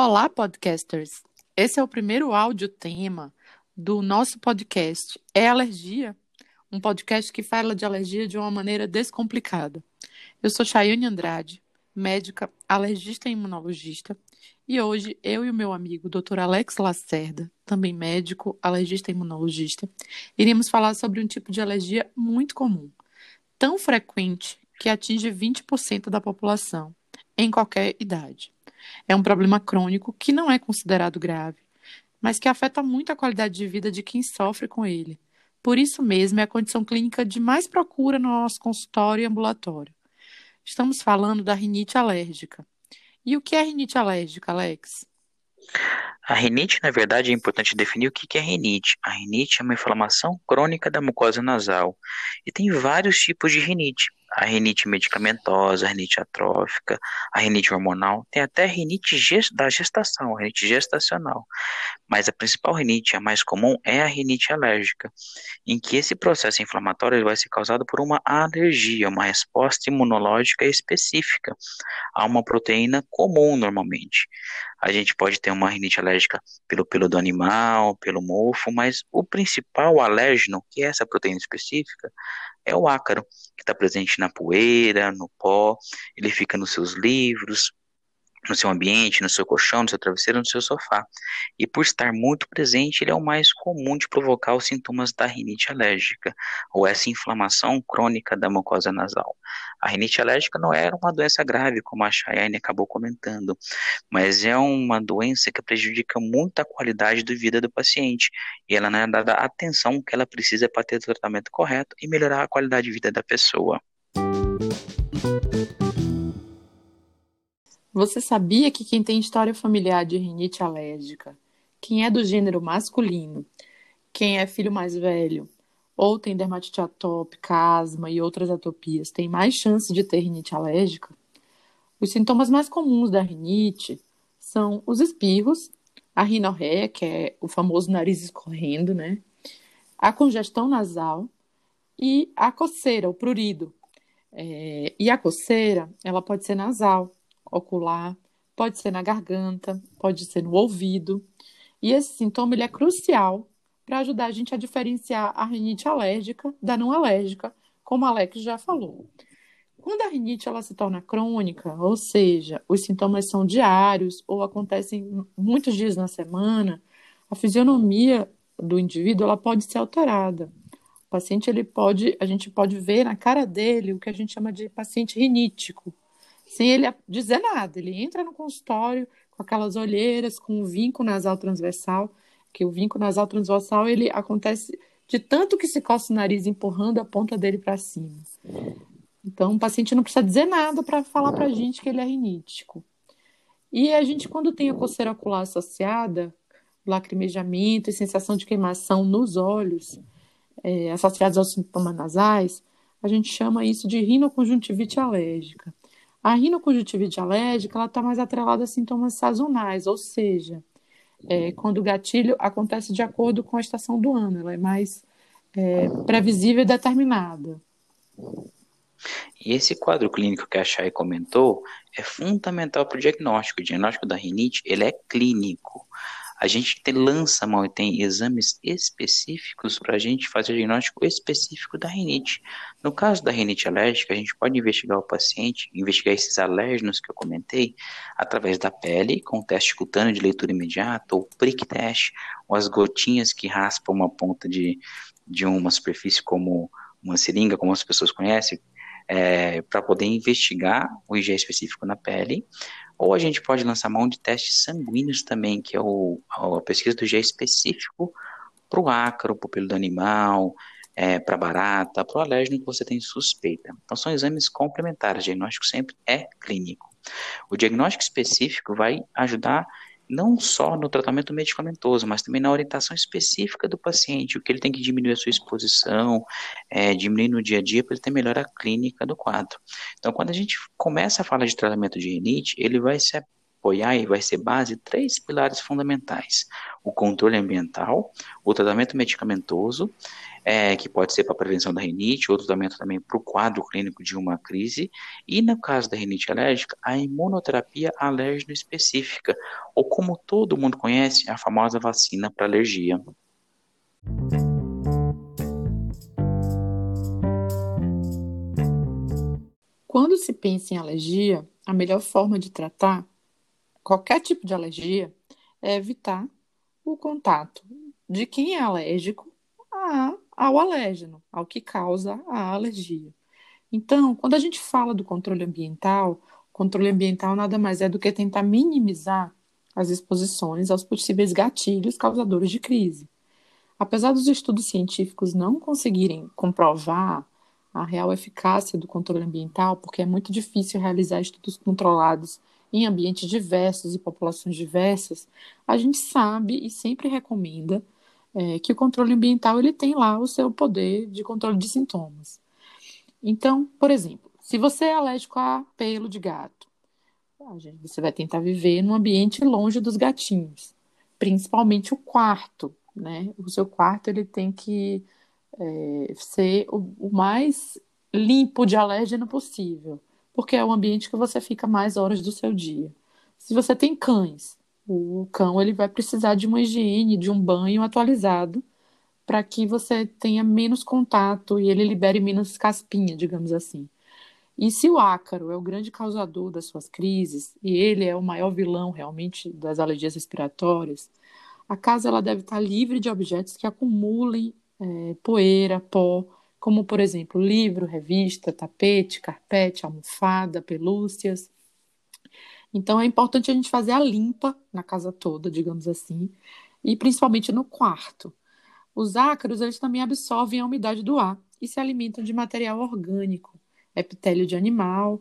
Olá, podcasters! Esse é o primeiro áudio tema do nosso podcast É Alergia? Um podcast que fala de alergia de uma maneira descomplicada. Eu sou Chayane Andrade, médica, alergista e imunologista, e hoje eu e o meu amigo Dr. Alex Lacerda, também médico, alergista e imunologista, iremos falar sobre um tipo de alergia muito comum, tão frequente que atinge 20% da população, em qualquer idade. É um problema crônico que não é considerado grave, mas que afeta muito a qualidade de vida de quem sofre com ele. Por isso mesmo, é a condição clínica de mais procura no nosso consultório e ambulatório. Estamos falando da rinite alérgica. E o que é rinite alérgica, Alex? A rinite, na verdade, é importante definir o que é rinite. A rinite é uma inflamação crônica da mucosa nasal e tem vários tipos de rinite a rinite medicamentosa, a rinite atrófica, a rinite hormonal, tem até rinite da gestação, rinite gestacional. Mas a principal rinite, a mais comum, é a rinite alérgica, em que esse processo inflamatório vai ser causado por uma alergia, uma resposta imunológica específica a uma proteína comum normalmente. A gente pode ter uma rinite alérgica pelo pelo do animal, pelo mofo, mas o principal alérgeno, que é essa proteína específica, é o ácaro, que está presente na poeira, no pó, ele fica nos seus livros, no seu ambiente, no seu colchão, no seu travesseiro, no seu sofá. E por estar muito presente, ele é o mais comum de provocar os sintomas da rinite alérgica, ou essa inflamação crônica da mucosa nasal. A rinite alérgica não era uma doença grave, como a Chayane acabou comentando, mas é uma doença que prejudica muito a qualidade de vida do paciente, e ela não é dada a atenção que ela precisa para ter o tratamento correto e melhorar a qualidade de vida da pessoa. Você sabia que quem tem história familiar de rinite alérgica, quem é do gênero masculino, quem é filho mais velho, ou tem dermatite atópica, asma e outras atopias, tem mais chance de ter rinite alérgica? Os sintomas mais comuns da rinite são os espirros, a rinorreia, que é o famoso nariz escorrendo, né? A congestão nasal e a coceira, o prurido. É, e a coceira, ela pode ser nasal, ocular, pode ser na garganta, pode ser no ouvido. E esse sintoma ele é crucial para ajudar a gente a diferenciar a rinite alérgica da não alérgica, como a Alex já falou. Quando a rinite ela se torna crônica, ou seja, os sintomas são diários ou acontecem muitos dias na semana, a fisionomia do indivíduo ela pode ser alterada. O paciente ele pode, a gente pode ver na cara dele o que a gente chama de paciente rinítico, sem ele dizer nada. Ele entra no consultório com aquelas olheiras, com o vinco nasal transversal, que o vinco nasal transversal ele acontece de tanto que se coça o nariz empurrando a ponta dele para cima. Então, o paciente não precisa dizer nada para falar para a gente que ele é rinítico. E a gente, quando tem a coceira ocular associada, lacrimejamento e sensação de queimação nos olhos, é, associados aos sintomas nasais, a gente chama isso de rinoconjuntivite alérgica. A rinoconjuntivite alérgica está mais atrelada a sintomas sazonais, ou seja, é, quando o gatilho acontece de acordo com a estação do ano, ela é mais é, previsível e determinada. E esse quadro clínico que a Chay comentou é fundamental para o diagnóstico. O diagnóstico da rinite ele é clínico a gente tem, lança mal tem exames específicos para a gente fazer o diagnóstico específico da rinite. No caso da rinite alérgica, a gente pode investigar o paciente, investigar esses alérgenos que eu comentei, através da pele, com teste cutâneo de leitura imediata, ou prick test, ou as gotinhas que raspam uma ponta de, de uma superfície como uma seringa, como as pessoas conhecem, é, para poder investigar o IgE específico na pele, ou a gente pode lançar mão de testes sanguíneos também, que é o, a pesquisa do IgE específico para o ácaro, para o pelo do animal, é, para barata, para o alérgeno que você tem suspeita. Então são exames complementares, o diagnóstico sempre é clínico. O diagnóstico específico vai ajudar não só no tratamento medicamentoso, mas também na orientação específica do paciente, o que ele tem que diminuir a sua exposição, é, diminuir no dia a dia para ele ter melhor a clínica do quadro. Então, quando a gente começa a falar de tratamento de rinite, ele vai se apoiar e vai ser base três pilares fundamentais: o controle ambiental, o tratamento medicamentoso é, que pode ser para prevenção da rinite, ou tratamento também para o quadro clínico de uma crise, e no caso da rinite alérgica, a imunoterapia alérgica específica, ou como todo mundo conhece, a famosa vacina para alergia. Quando se pensa em alergia, a melhor forma de tratar qualquer tipo de alergia é evitar o contato de quem é alérgico a, ao alérgeno, ao que causa a alergia. Então, quando a gente fala do controle ambiental, controle ambiental nada mais é do que tentar minimizar as exposições aos possíveis gatilhos causadores de crise. Apesar dos estudos científicos não conseguirem comprovar a real eficácia do controle ambiental, porque é muito difícil realizar estudos controlados em ambientes diversos e populações diversas, a gente sabe e sempre recomenda é, que o controle ambiental ele tem lá o seu poder de controle de sintomas. Então, por exemplo, se você é alérgico a pelo de gato, você vai tentar viver num ambiente longe dos gatinhos, principalmente o quarto, né? O seu quarto ele tem que é, ser o, o mais limpo de alérgeno possível, porque é o ambiente que você fica mais horas do seu dia. Se você tem cães, o cão ele vai precisar de uma higiene, de um banho atualizado, para que você tenha menos contato e ele libere menos caspinha, digamos assim. E se o ácaro é o grande causador das suas crises, e ele é o maior vilão realmente das alergias respiratórias, a casa ela deve estar livre de objetos que acumulem é, poeira, pó, como por exemplo livro, revista, tapete, carpete, almofada, pelúcias. Então é importante a gente fazer a limpa na casa toda, digamos assim, e principalmente no quarto. Os ácaros eles também absorvem a umidade do ar e se alimentam de material orgânico, epitélio de animal,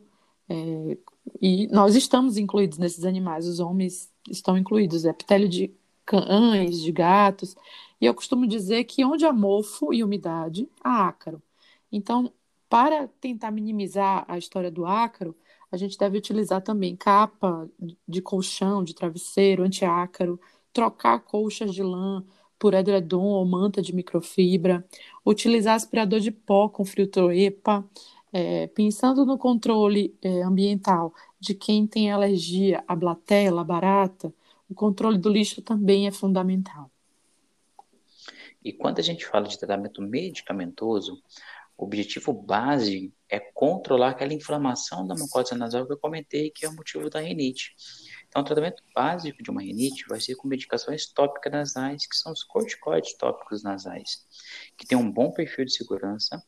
é, e nós estamos incluídos nesses animais, os homens estão incluídos, epitélio de cães, de gatos, e eu costumo dizer que onde há mofo e umidade, há ácaro. Então, para tentar minimizar a história do ácaro, a gente deve utilizar também capa de colchão, de travesseiro, antiácaro, trocar colchas de lã por edredom ou manta de microfibra, utilizar aspirador de pó com filtro EPA, é, pensando no controle é, ambiental de quem tem alergia à blatela, barata, o controle do lixo também é fundamental. E quando a gente fala de tratamento medicamentoso, o objetivo base é controlar aquela inflamação da mucosa nasal que eu comentei, que é o motivo da rinite. Então, o tratamento básico de uma rinite vai ser com medicações tópicas nasais, que são os corticoides tópicos nasais, que tem um bom perfil de segurança,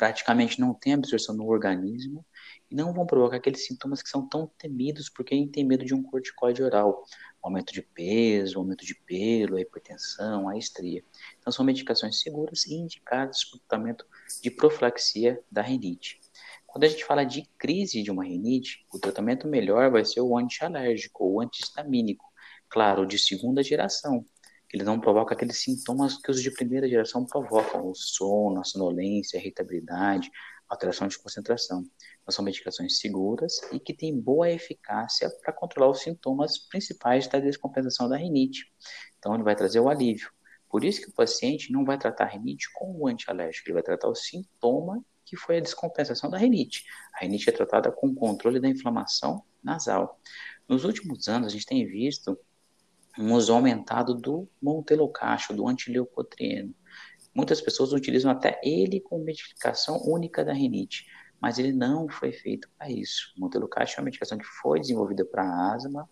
praticamente não tem absorção no organismo e não vão provocar aqueles sintomas que são tão temidos por quem tem medo de um corticoide oral, aumento de peso, aumento de pelo, a hipertensão, a estria. Então são medicações seguras e indicadas para o tratamento de profilaxia da rinite. Quando a gente fala de crise de uma rinite, o tratamento melhor vai ser o antialérgico ou antihistamínico, claro, de segunda geração, ele não provoca aqueles sintomas que os de primeira geração provocam, o sono, a sonolência, a irritabilidade, alteração de concentração. Então, são medicações seguras e que têm boa eficácia para controlar os sintomas principais da descompensação da rinite. Então, ele vai trazer o alívio. Por isso que o paciente não vai tratar a rinite com o antialérgico, ele vai tratar o sintoma que foi a descompensação da rinite. A rinite é tratada com o controle da inflamação nasal. Nos últimos anos, a gente tem visto um uso aumentado do montelocacho, do antileucotrieno. Muitas pessoas utilizam até ele como medicação única da rinite, mas ele não foi feito para isso. O montelocacho é uma medicação que foi desenvolvida para asma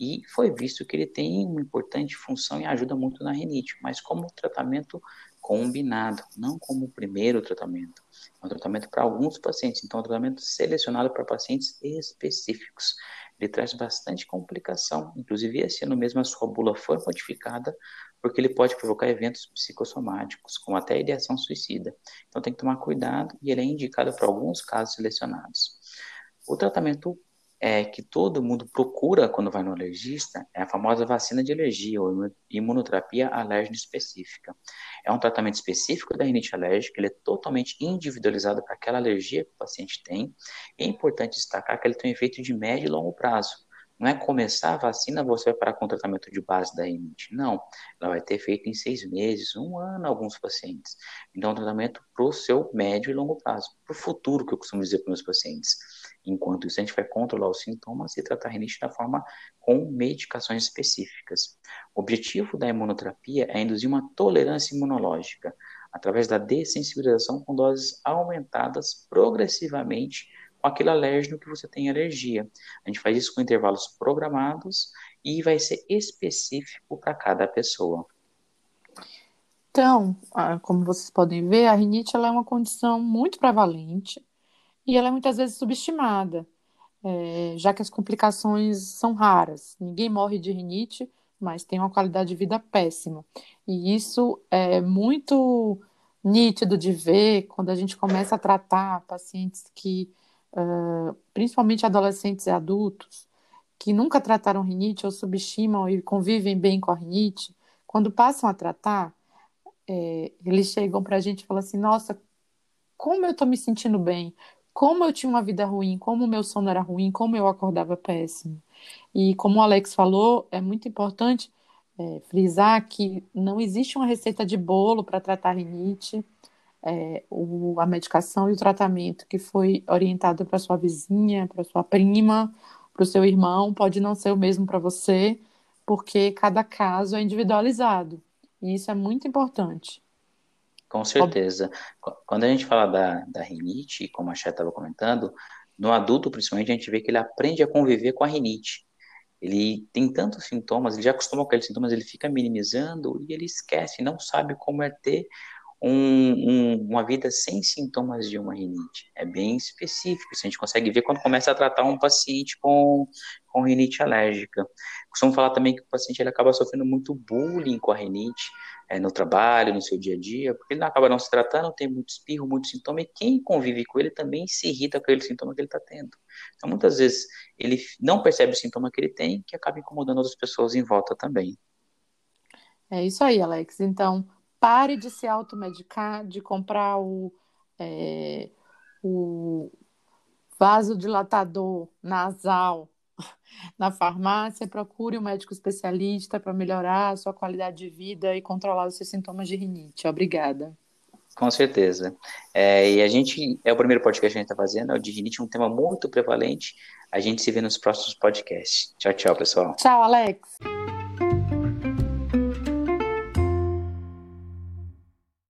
e foi visto que ele tem uma importante função e ajuda muito na rinite, mas como tratamento combinado, não como o primeiro tratamento. É um tratamento para alguns pacientes, então é um tratamento selecionado para pacientes específicos ele traz bastante complicação. Inclusive, esse ano mesmo a sua bula foi modificada porque ele pode provocar eventos psicossomáticos, como até ideação suicida. Então tem que tomar cuidado e ele é indicado para alguns casos selecionados. O tratamento é, que todo mundo procura quando vai no alergista é a famosa vacina de alergia ou imunoterapia alérgica específica. É um tratamento específico da rinite alérgica, ele é totalmente individualizado para aquela alergia que o paciente tem. É importante destacar que ele tem um efeito de médio e longo prazo. Não é começar a vacina, você vai parar com o tratamento de base da rinite. Não, ela vai ter efeito em seis meses, um ano, alguns pacientes. Então, é um tratamento para o seu médio e longo prazo, para o futuro, que eu costumo dizer para meus pacientes. Enquanto isso, a gente vai controlar os sintomas e tratar a rinite da forma com medicações específicas. O objetivo da imunoterapia é induzir uma tolerância imunológica, através da dessensibilização com doses aumentadas progressivamente com aquele alérgeno que você tem alergia. A gente faz isso com intervalos programados e vai ser específico para cada pessoa. Então, como vocês podem ver, a rinite é uma condição muito prevalente e ela é muitas vezes subestimada, é, já que as complicações são raras. Ninguém morre de rinite, mas tem uma qualidade de vida péssima. E isso é muito nítido de ver quando a gente começa a tratar pacientes que uh, principalmente adolescentes e adultos, que nunca trataram rinite ou subestimam e convivem bem com a rinite, quando passam a tratar, é, eles chegam para a gente e falam assim: nossa, como eu estou me sentindo bem, como eu tinha uma vida ruim, como o meu sono era ruim, como eu acordava péssimo. E como o Alex falou, é muito importante é, frisar que não existe uma receita de bolo para tratar rinite é, o, a medicação e o tratamento que foi orientado para sua vizinha, para sua prima, para o seu irmão, pode não ser o mesmo para você, porque cada caso é individualizado. E isso é muito importante. Com certeza. Quando a gente fala da, da rinite, como a Chay estava comentando, no adulto, principalmente, a gente vê que ele aprende a conviver com a rinite. Ele tem tantos sintomas, ele já acostumou com aqueles sintomas, ele fica minimizando e ele esquece, não sabe como é ter um, um, uma vida sem sintomas de uma rinite. É bem específico. Isso a gente consegue ver quando começa a tratar um paciente com, com rinite alérgica. Costumo falar também que o paciente ele acaba sofrendo muito bullying com a rinite é, no trabalho, no seu dia a dia, porque ele acaba não se tratando, tem muito espirro, muito sintoma, e quem convive com ele também se irrita com aquele sintoma que ele está tendo. Então, muitas vezes, ele não percebe o sintoma que ele tem, que acaba incomodando outras pessoas em volta também. É isso aí, Alex. Então, Pare de se automedicar, de comprar o, é, o vasodilatador nasal na farmácia. Procure um médico especialista para melhorar a sua qualidade de vida e controlar os seus sintomas de rinite. Obrigada. Com certeza. É, e a gente, é o primeiro podcast que a gente está fazendo, é o de rinite, um tema muito prevalente. A gente se vê nos próximos podcasts. Tchau, tchau, pessoal. Tchau, Alex.